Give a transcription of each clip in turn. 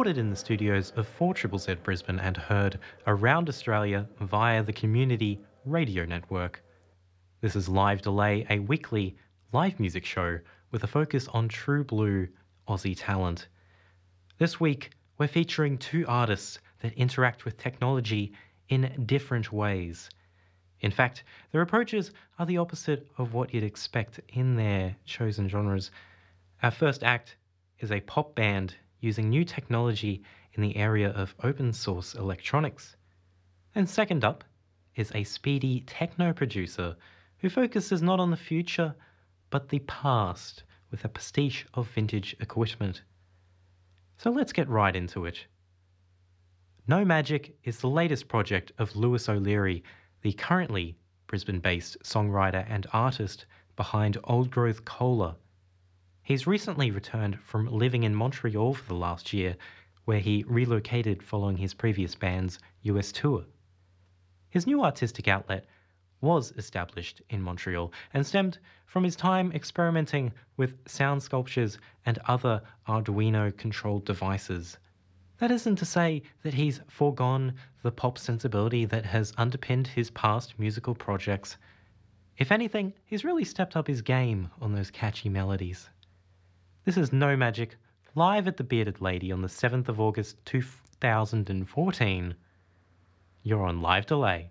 Recorded in the studios of 4 Z Brisbane and heard around Australia via the Community Radio Network. This is Live Delay, a weekly live music show with a focus on true blue Aussie talent. This week, we're featuring two artists that interact with technology in different ways. In fact, their approaches are the opposite of what you'd expect in their chosen genres. Our first act is a pop band using new technology in the area of open source electronics. And second up is a speedy techno producer who focuses not on the future but the past with a pastiche of vintage equipment. So let's get right into it. No Magic is the latest project of Lewis O'Leary, the currently Brisbane based songwriter and artist behind Old Growth Cola He's recently returned from living in Montreal for the last year, where he relocated following his previous band's US tour. His new artistic outlet was established in Montreal and stemmed from his time experimenting with sound sculptures and other Arduino controlled devices. That isn't to say that he's foregone the pop sensibility that has underpinned his past musical projects. If anything, he's really stepped up his game on those catchy melodies. This is No Magic, live at the Bearded Lady on the 7th of August 2014. You're on live delay.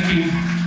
Thank you.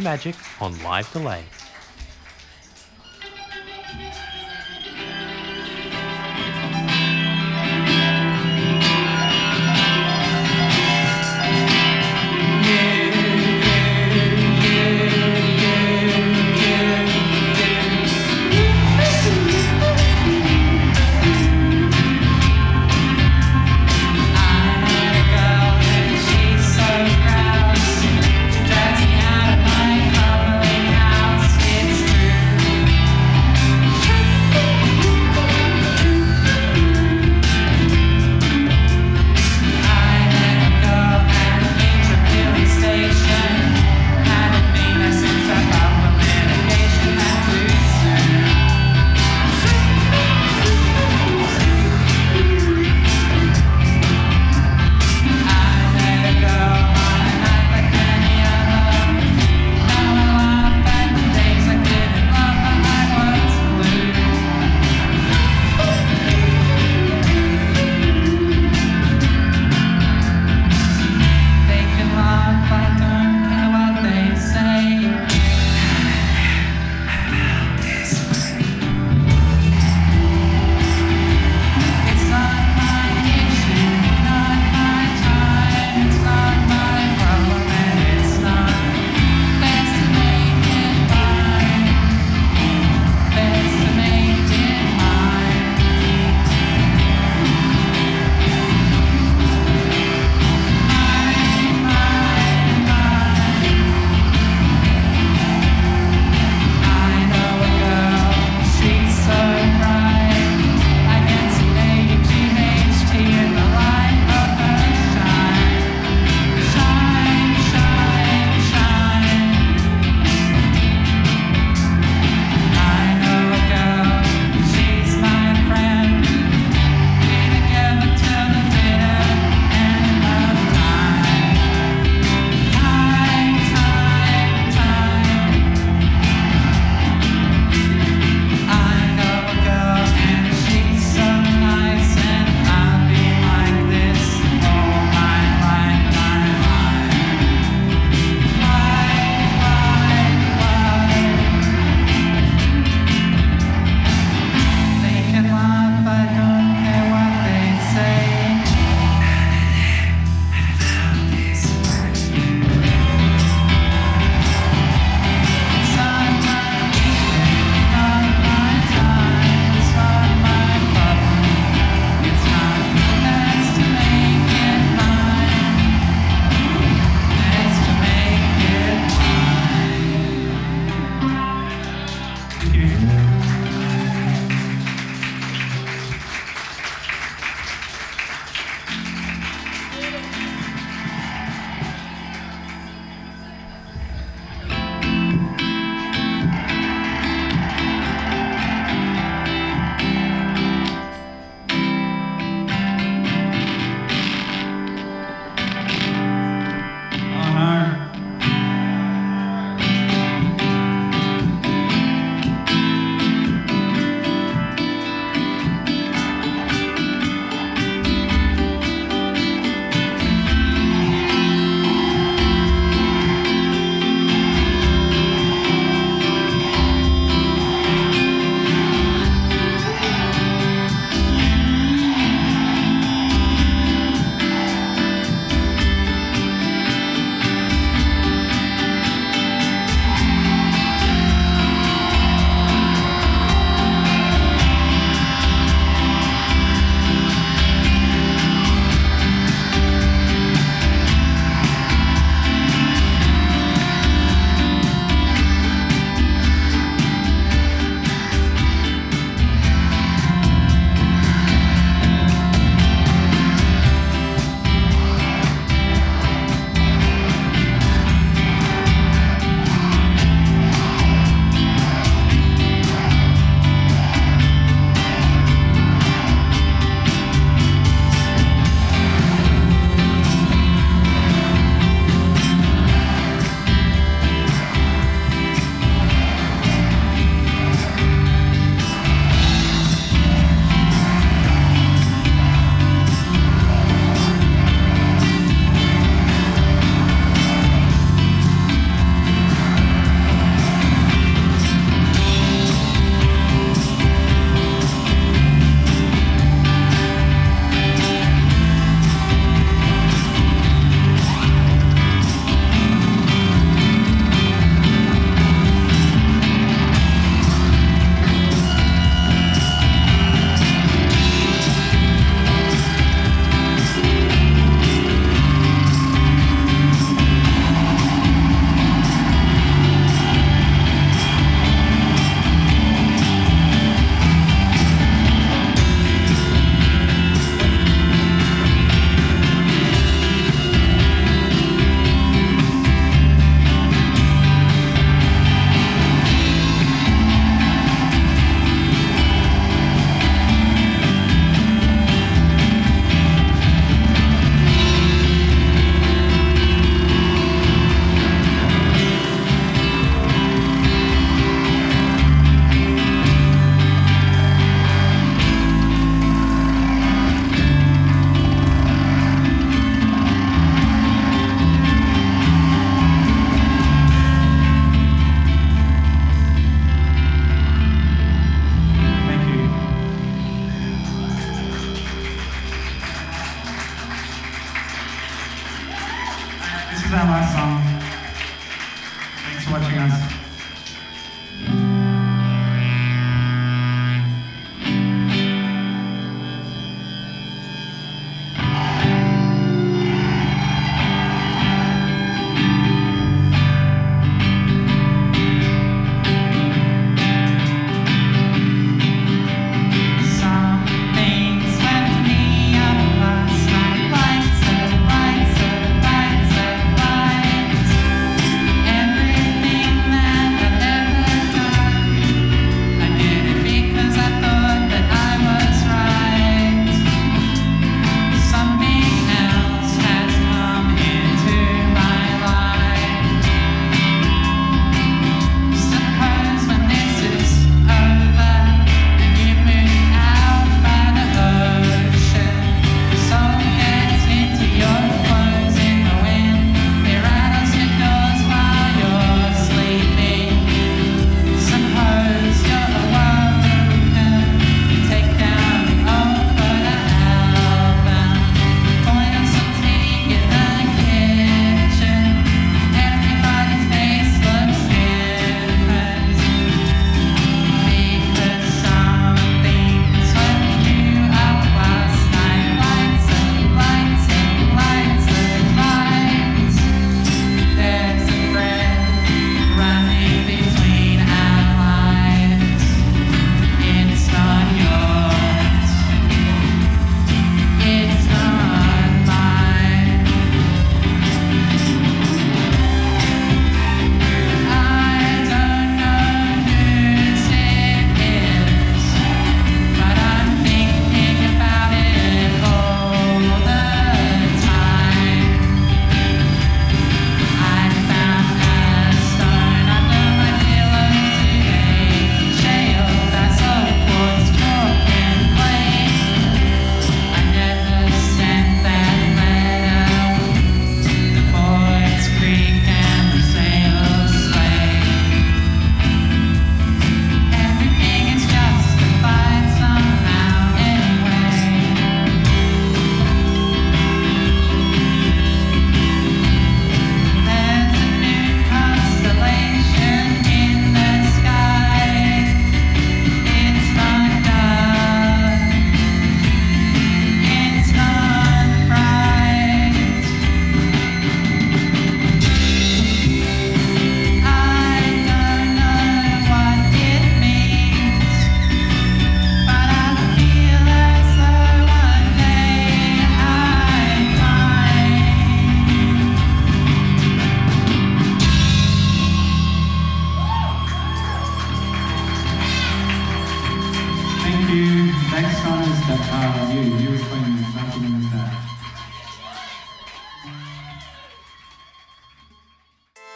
Magic on Live Delay.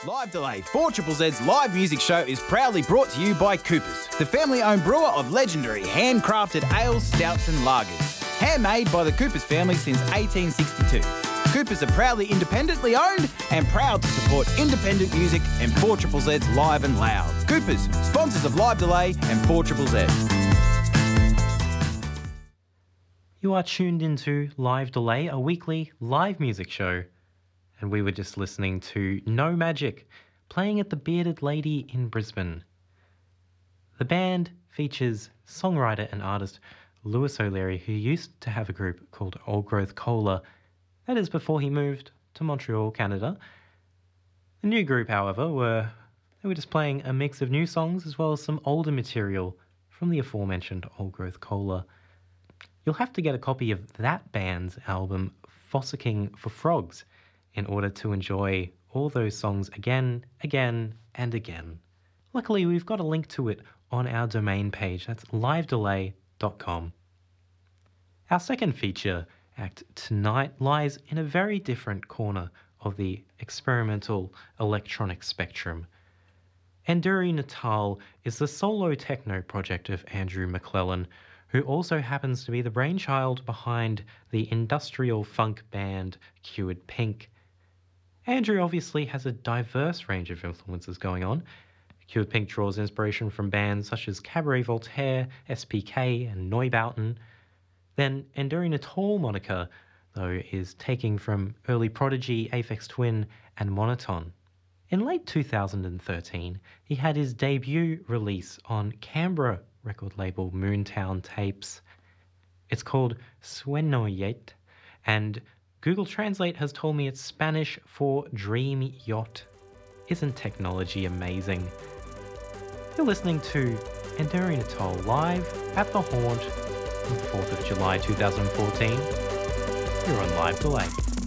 Live Delay, 4 Triple Z's live music show is proudly brought to you by Coopers, the family owned brewer of legendary handcrafted ales, stouts, and lagers. Handmade by the Coopers family since 1862. Coopers are proudly independently owned and proud to support independent music and 4 Triple Z's live and loud. Coopers, sponsors of Live Delay and 4 Triple Z's. You are tuned into Live Delay, a weekly live music show. And we were just listening to No Magic, playing at the Bearded Lady in Brisbane. The band features songwriter and artist Lewis O'Leary, who used to have a group called Old Growth Cola. That is before he moved to Montreal, Canada. The new group, however, were they were just playing a mix of new songs as well as some older material from the aforementioned Old Growth Cola. You'll have to get a copy of that band's album, Fossicking for Frogs, in order to enjoy all those songs again, again, and again. Luckily, we've got a link to it on our domain page. That's livedelay.com. Our second feature act tonight lies in a very different corner of the experimental electronic spectrum. Enduri Natal is the solo techno project of Andrew McClellan, who also happens to be the brainchild behind the industrial funk band Cured Pink. Andrew obviously has a diverse range of influences going on. Cured Pink draws inspiration from bands such as Cabaret Voltaire, SPK, and Neubauten. Then Enduri Natal moniker, though, is taking from early Prodigy, Aphex Twin, and Monoton. In late 2013, he had his debut release on Canberra record label Moontown Tapes. It's called Suenoyet, and Google Translate has told me it's Spanish for dream yacht. Isn't technology amazing? You're listening to Enduri Natal live at the Haunt on the 4th of July 2014. You're on live delay.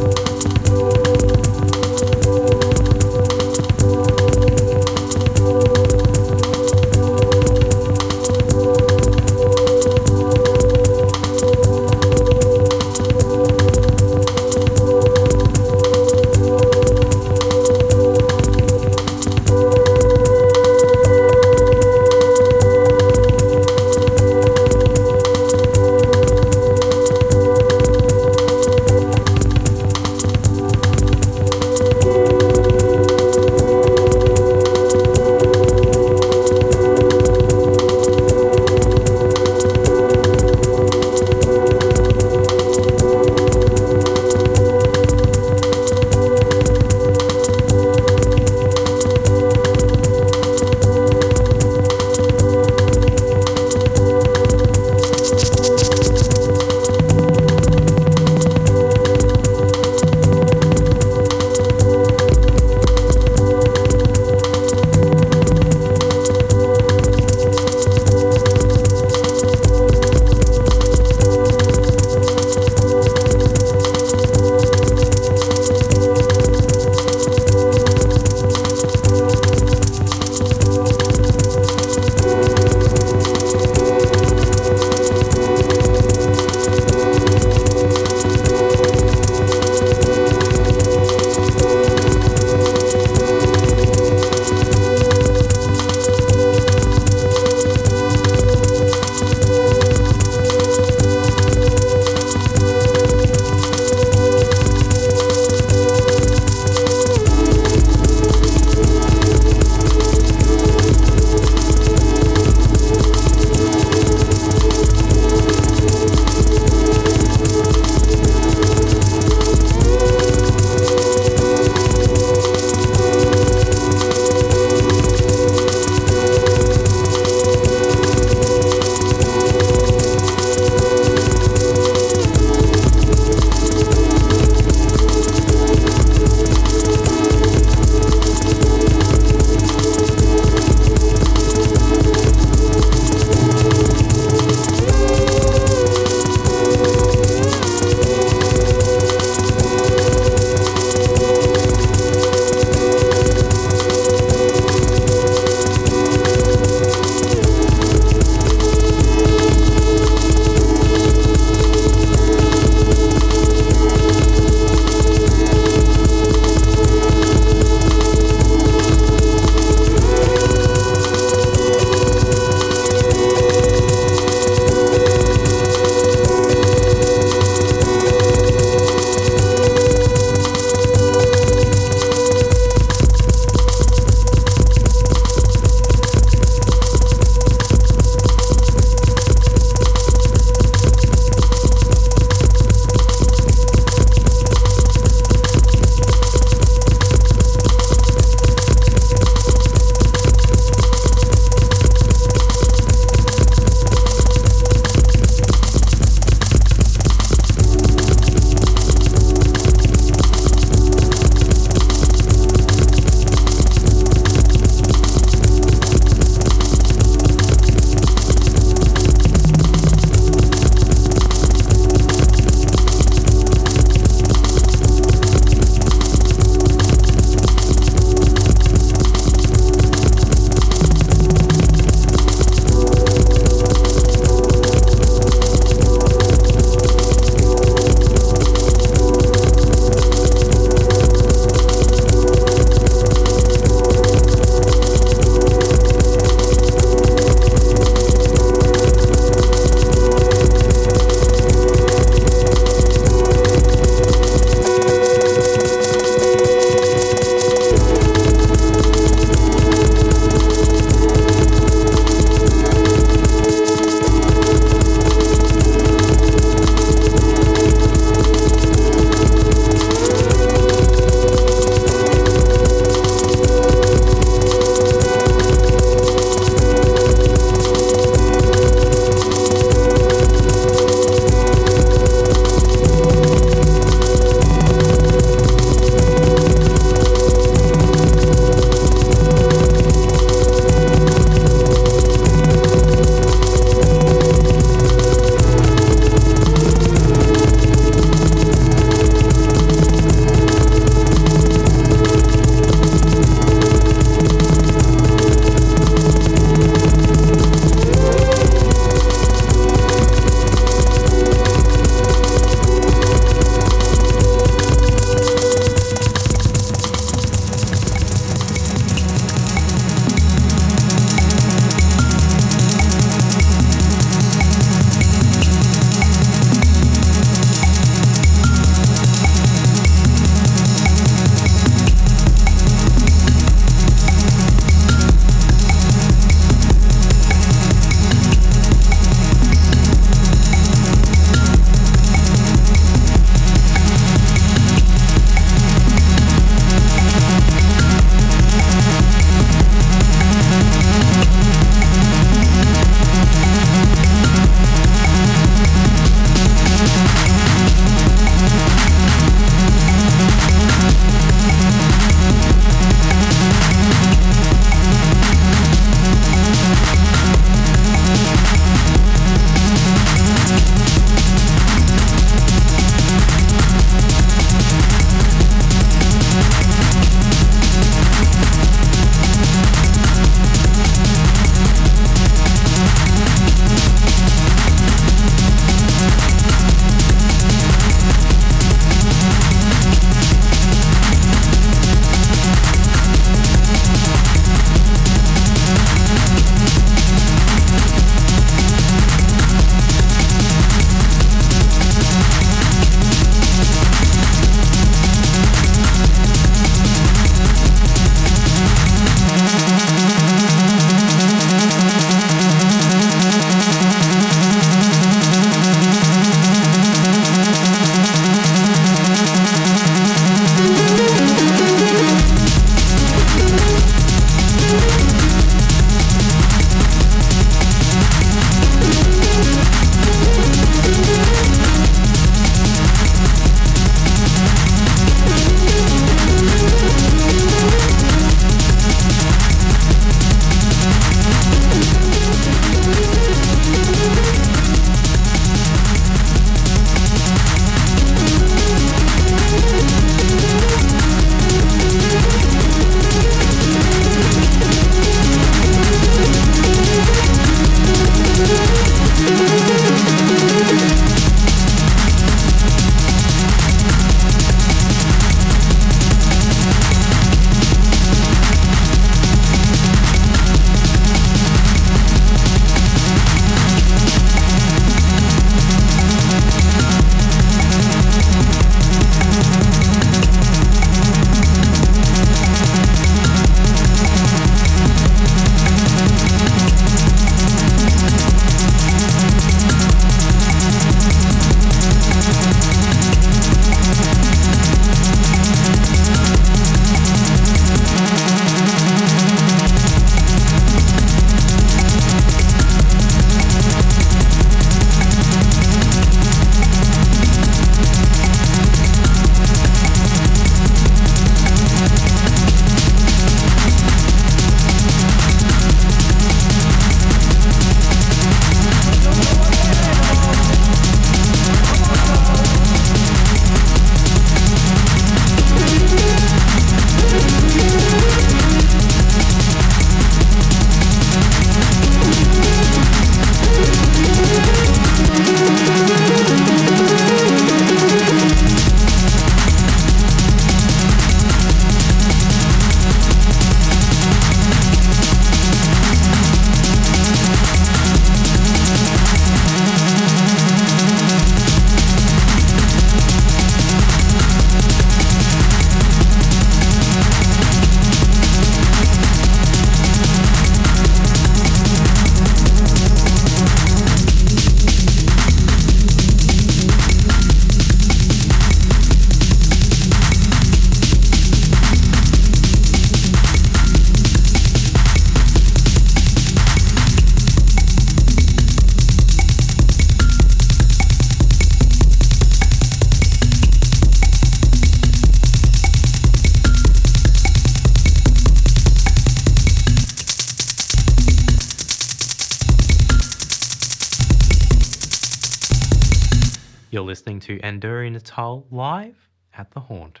To Anduri Natal live at the Haunt.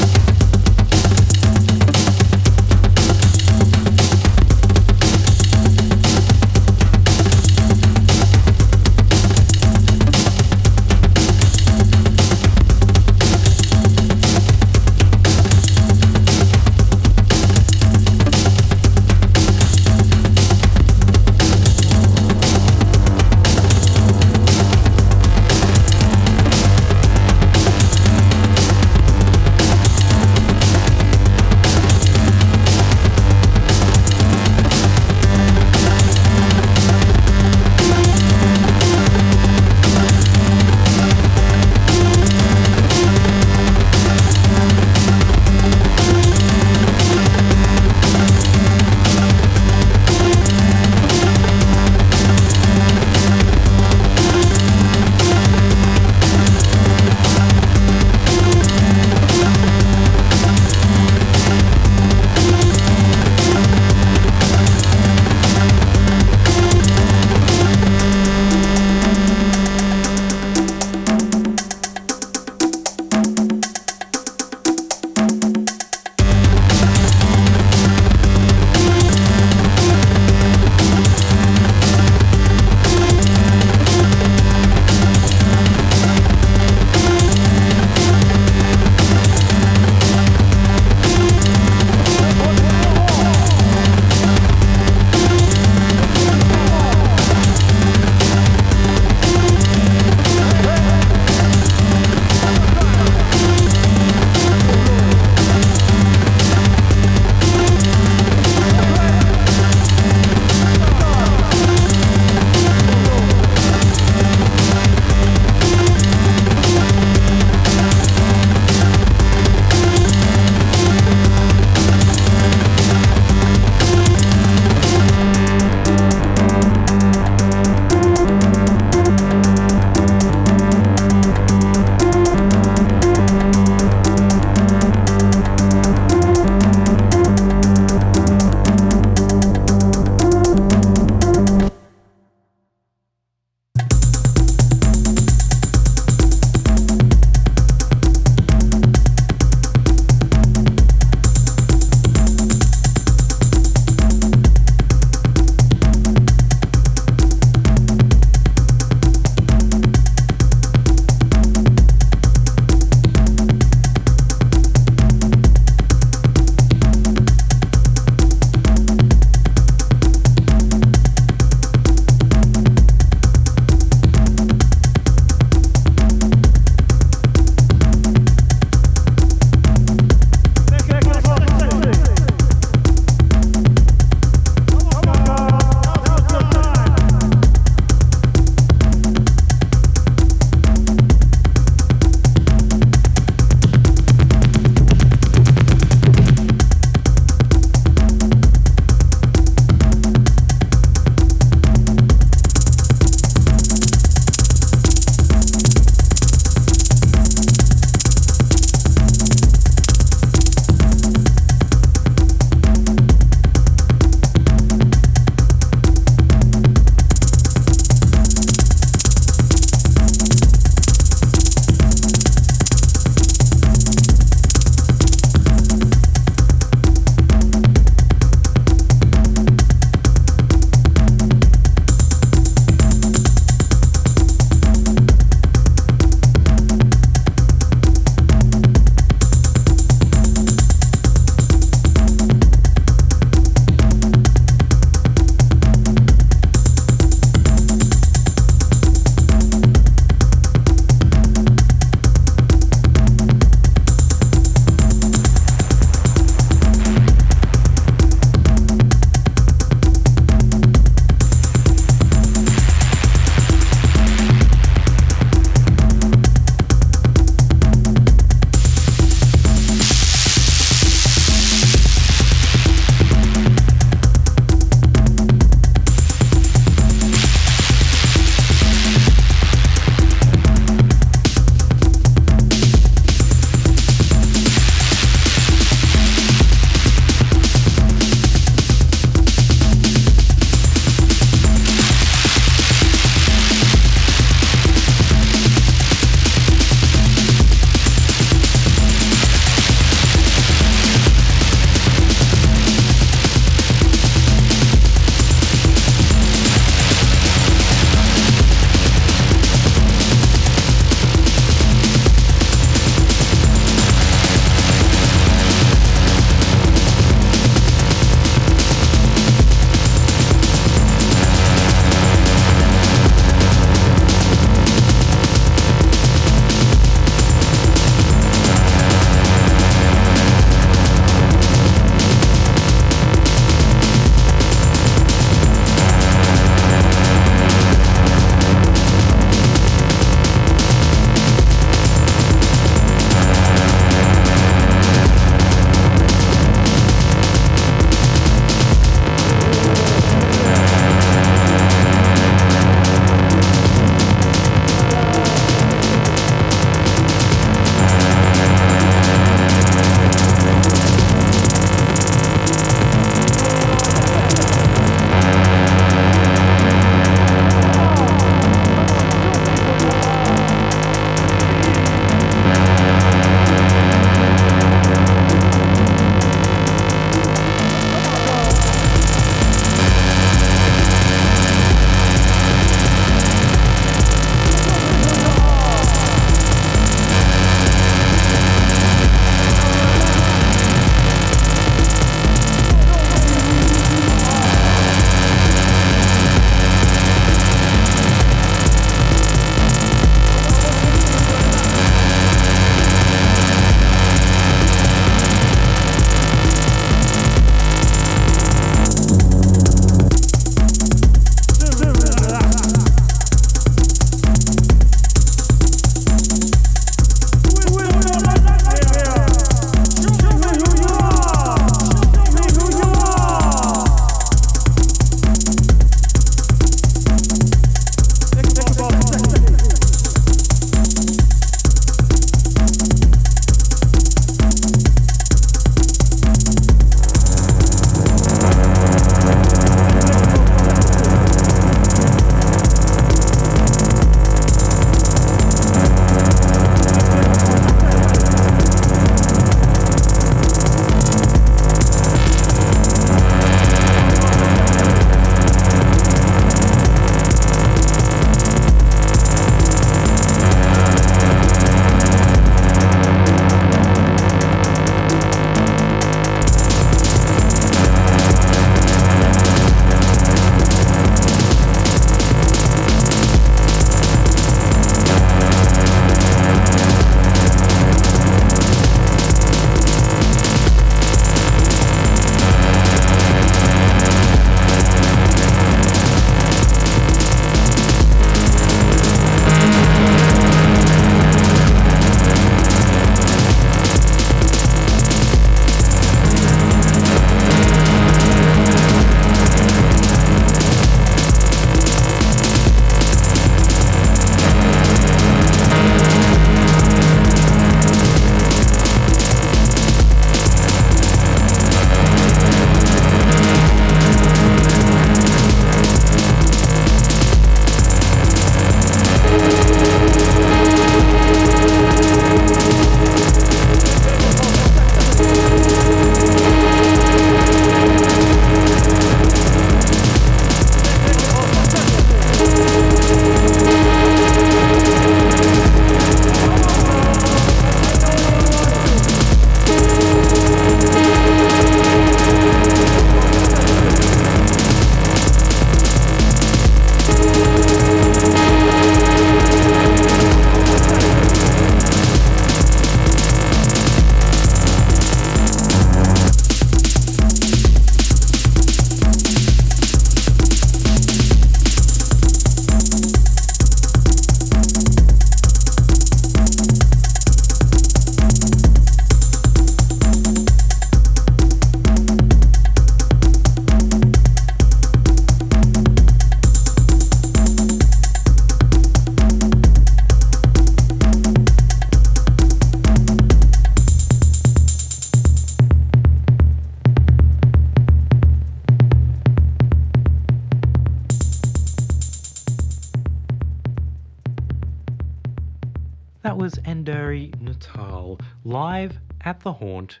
At the Haunt,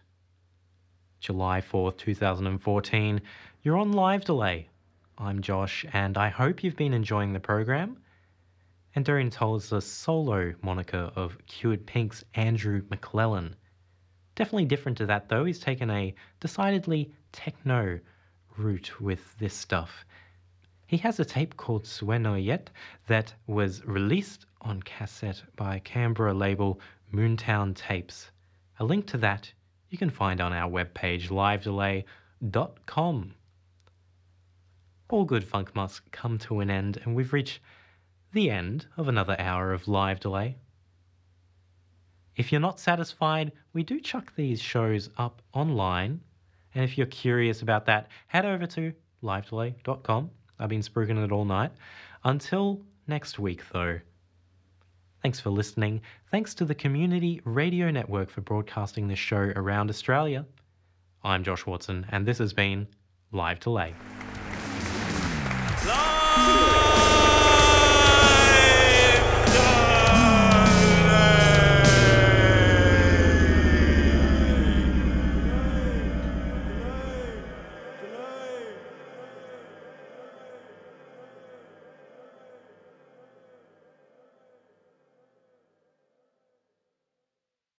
July 4th, 2014. You're on live delay. I'm Josh, and I hope you've been enjoying the program. Enduri Natal is the solo moniker of Cured Pink's Andrew McClellan. Definitely different to that though, he's taken a decidedly techno route with this stuff. He has a tape called Sueno Yet that was released on cassette by Canberra label Moontown Tapes. A link to that you can find on our webpage livedelay.com. All good funk must come to an end, and we've reached the end of another hour of live delay. If you're not satisfied, we do chuck these shows up online. And if you're curious about that, head over to livedelay.com I've been spruiking it all night. Until next week, though. Thanks for listening. Thanks to the Community Radio Network for broadcasting this show around Australia. I'm Josh Watson, and this has been Live Delay.